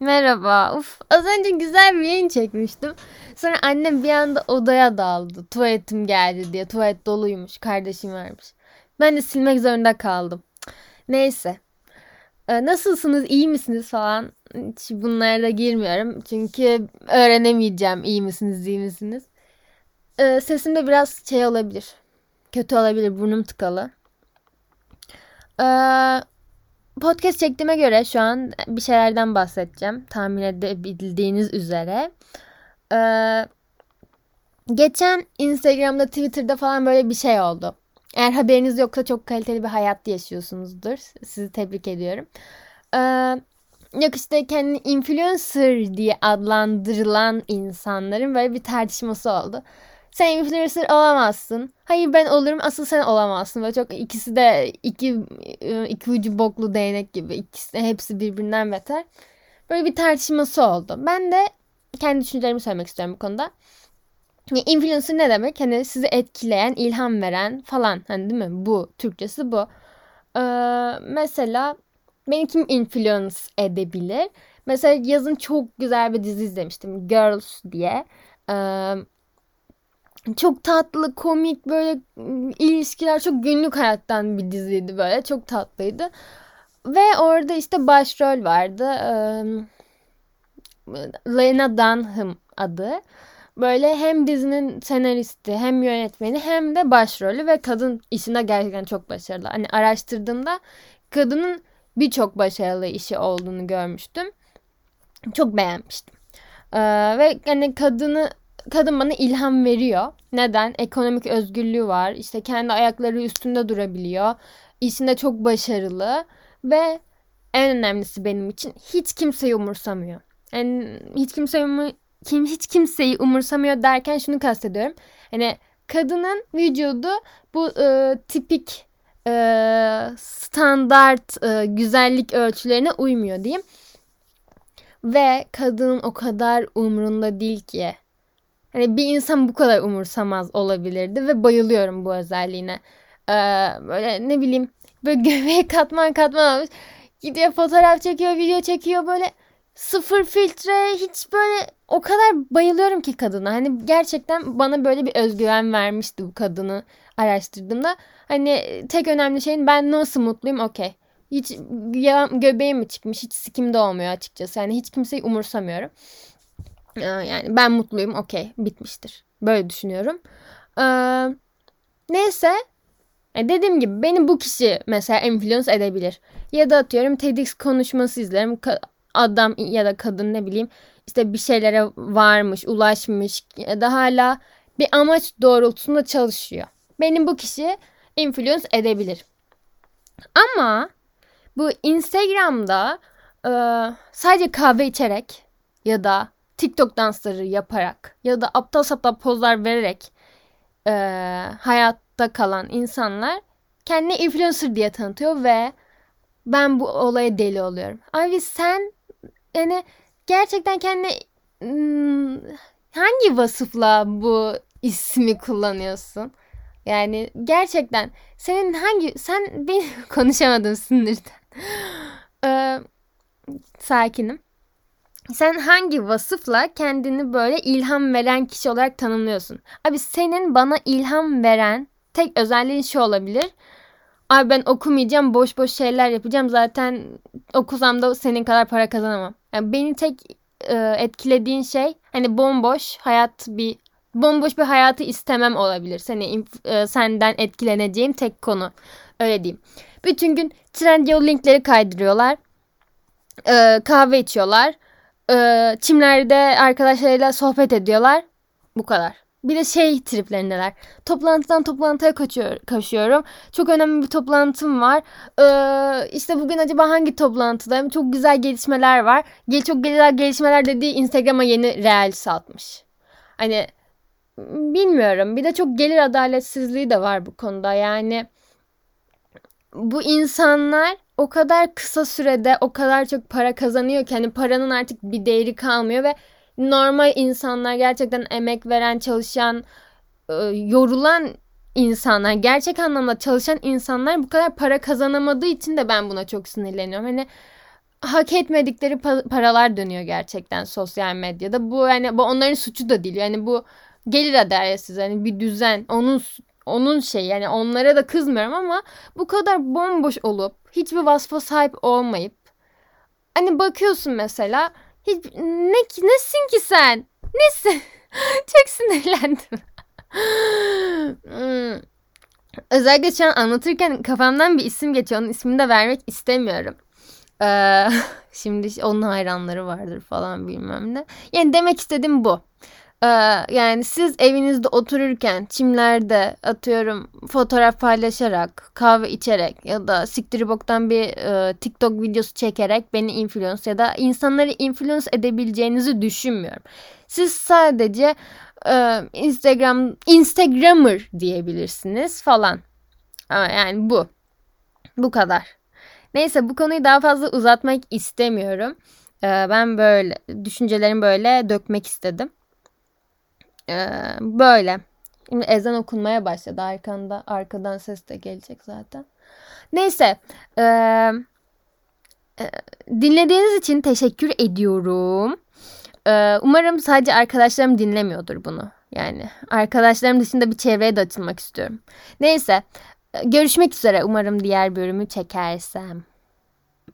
Merhaba. Uf, az önce güzel bir yayın çekmiştim. Sonra annem bir anda odaya daldı. Tuvaletim geldi diye. Tuvalet doluymuş. Kardeşim varmış. Ben de silmek zorunda kaldım. Neyse. Ee, nasılsınız? iyi misiniz falan. Hiç bunlara da girmiyorum. Çünkü öğrenemeyeceğim iyi misiniz, iyi misiniz. Ee, sesim de biraz şey olabilir. Kötü olabilir. Burnum tıkalı. Ee, podcast çektiğime göre şu an bir şeylerden bahsedeceğim. Tahmin edebildiğiniz üzere. Ee, geçen Instagram'da, Twitter'da falan böyle bir şey oldu. Eğer haberiniz yoksa çok kaliteli bir hayat yaşıyorsunuzdur. Sizi tebrik ediyorum. Ee, yok işte kendini influencer diye adlandırılan insanların böyle bir tartışması oldu. Sen influencer olamazsın. Hayır ben olurum asıl sen olamazsın. Böyle çok ikisi de iki, iki ucu boklu değnek gibi. İkisi de hepsi birbirinden beter. Böyle bir tartışması oldu. Ben de kendi düşüncelerimi söylemek istiyorum bu konuda. Yani influencer ne demek? Hani sizi etkileyen, ilham veren falan. Hani değil mi? Bu. Türkçesi bu. Ee, mesela beni kim influence edebilir? Mesela yazın çok güzel bir dizi izlemiştim. Girls diye. Ee, çok tatlı, komik böyle ilişkiler çok günlük hayattan bir diziydi böyle. Çok tatlıydı. Ve orada işte başrol vardı. Ee, Lena Dunham adı. Böyle hem dizinin senaristi hem yönetmeni hem de başrolü ve kadın işinde gerçekten çok başarılı. Hani araştırdığımda kadının birçok başarılı işi olduğunu görmüştüm. Çok beğenmiştim. Ee, ve hani kadını kadın bana ilham veriyor. Neden? Ekonomik özgürlüğü var. İşte kendi ayakları üstünde durabiliyor. İşinde çok başarılı ve en önemlisi benim için hiç kimseyi umursamıyor. Yani hiç kimseyi kim hiç kimseyi umursamıyor derken şunu kastediyorum. Hani kadının vücudu bu e, tipik e, standart e, güzellik ölçülerine uymuyor diyeyim. Ve kadının o kadar umrunda değil ki Hani bir insan bu kadar umursamaz olabilirdi ve bayılıyorum bu özelliğine. Ee, böyle ne bileyim böyle göbeğe katman katman olmuş. Gidiyor fotoğraf çekiyor, video çekiyor böyle sıfır filtre hiç böyle o kadar bayılıyorum ki kadına. Hani gerçekten bana böyle bir özgüven vermişti bu kadını araştırdığımda. Hani tek önemli şeyin ben nasıl mutluyum okey. Hiç göbeğim mi çıkmış hiç sikimde olmuyor açıkçası. Yani hiç kimseyi umursamıyorum. Ee, yani ben mutluyum okey bitmiştir. Böyle düşünüyorum. Ee, neyse e, dediğim gibi beni bu kişi mesela influence edebilir. Ya da atıyorum TEDx konuşması izlerim. Adam ya da kadın ne bileyim işte bir şeylere varmış, ulaşmış ya da hala bir amaç doğrultusunda çalışıyor. Benim bu kişi influence edebilir. Ama bu Instagram'da e, sadece kahve içerek ya da TikTok dansları yaparak ya da aptal saptal pozlar vererek e, hayatta kalan insanlar kendini influencer diye tanıtıyor ve ben bu olaya deli oluyorum. Abi sen yani gerçekten kendi hmm, hangi vasıfla bu ismi kullanıyorsun? Yani gerçekten senin hangi sen bir konuşamadım sinirden. ee, sakinim. Sen hangi vasıfla kendini böyle ilham veren kişi olarak tanımlıyorsun? Abi senin bana ilham veren tek özelliğin şu olabilir. Abi ben okumayacağım, boş boş şeyler yapacağım. Zaten okusam da senin kadar para kazanamam. Yani beni tek e, etkilediğin şey hani bomboş hayat bir bomboş bir hayatı istemem olabilir. Seni e, senden etkileneceğim tek konu. Öyle diyeyim. Bütün gün Trendyol linkleri kaydırıyorlar. E, kahve içiyorlar e, çimlerde arkadaşlarıyla sohbet ediyorlar. Bu kadar. Bir de şey triplerindeler. Toplantıdan toplantıya kaçıyor, kaçıyorum. Çok önemli bir toplantım var. Ee, işte bugün acaba hangi toplantıdayım? Çok güzel gelişmeler var. Gel çok güzel gelişmeler dediği Instagram'a yeni reels atmış. Hani bilmiyorum. Bir de çok gelir adaletsizliği de var bu konuda. Yani bu insanlar o kadar kısa sürede o kadar çok para kazanıyor ki hani paranın artık bir değeri kalmıyor ve normal insanlar gerçekten emek veren, çalışan, e, yorulan insanlar, gerçek anlamda çalışan insanlar bu kadar para kazanamadığı için de ben buna çok sinirleniyorum. Hani hak etmedikleri pa- paralar dönüyor gerçekten sosyal medyada. Bu yani bu onların suçu da değil. Yani bu gelir adaletsiz yani bir düzen onun onun şey yani onlara da kızmıyorum ama bu kadar bomboş olup hiçbir vasfa sahip olmayıp hani bakıyorsun mesela hiç ne nesin ki sen? Nesin? Çok sinirlendim. hmm. Özellikle şu an anlatırken kafamdan bir isim geçiyor. Onun ismini de vermek istemiyorum. Ee, şimdi onun hayranları vardır falan bilmem ne. Yani demek istedim bu. Ee, yani siz evinizde otururken çimlerde atıyorum fotoğraf paylaşarak kahve içerek ya da siktiri boktan bir e, TikTok videosu çekerek beni influence ya da insanları influence edebileceğinizi düşünmüyorum. Siz sadece e, Instagram Instagrammer diyebilirsiniz falan. Yani bu. Bu kadar. Neyse bu konuyu daha fazla uzatmak istemiyorum. Ee, ben böyle düşüncelerimi böyle dökmek istedim. Ee, böyle. Şimdi ezan okunmaya başladı arkanda. Arkadan ses de gelecek zaten. Neyse. E, e, dinlediğiniz için teşekkür ediyorum. E, umarım sadece arkadaşlarım dinlemiyordur bunu. Yani arkadaşlarım dışında bir çevreye de açılmak istiyorum. Neyse. Görüşmek üzere. Umarım diğer bölümü çekersem.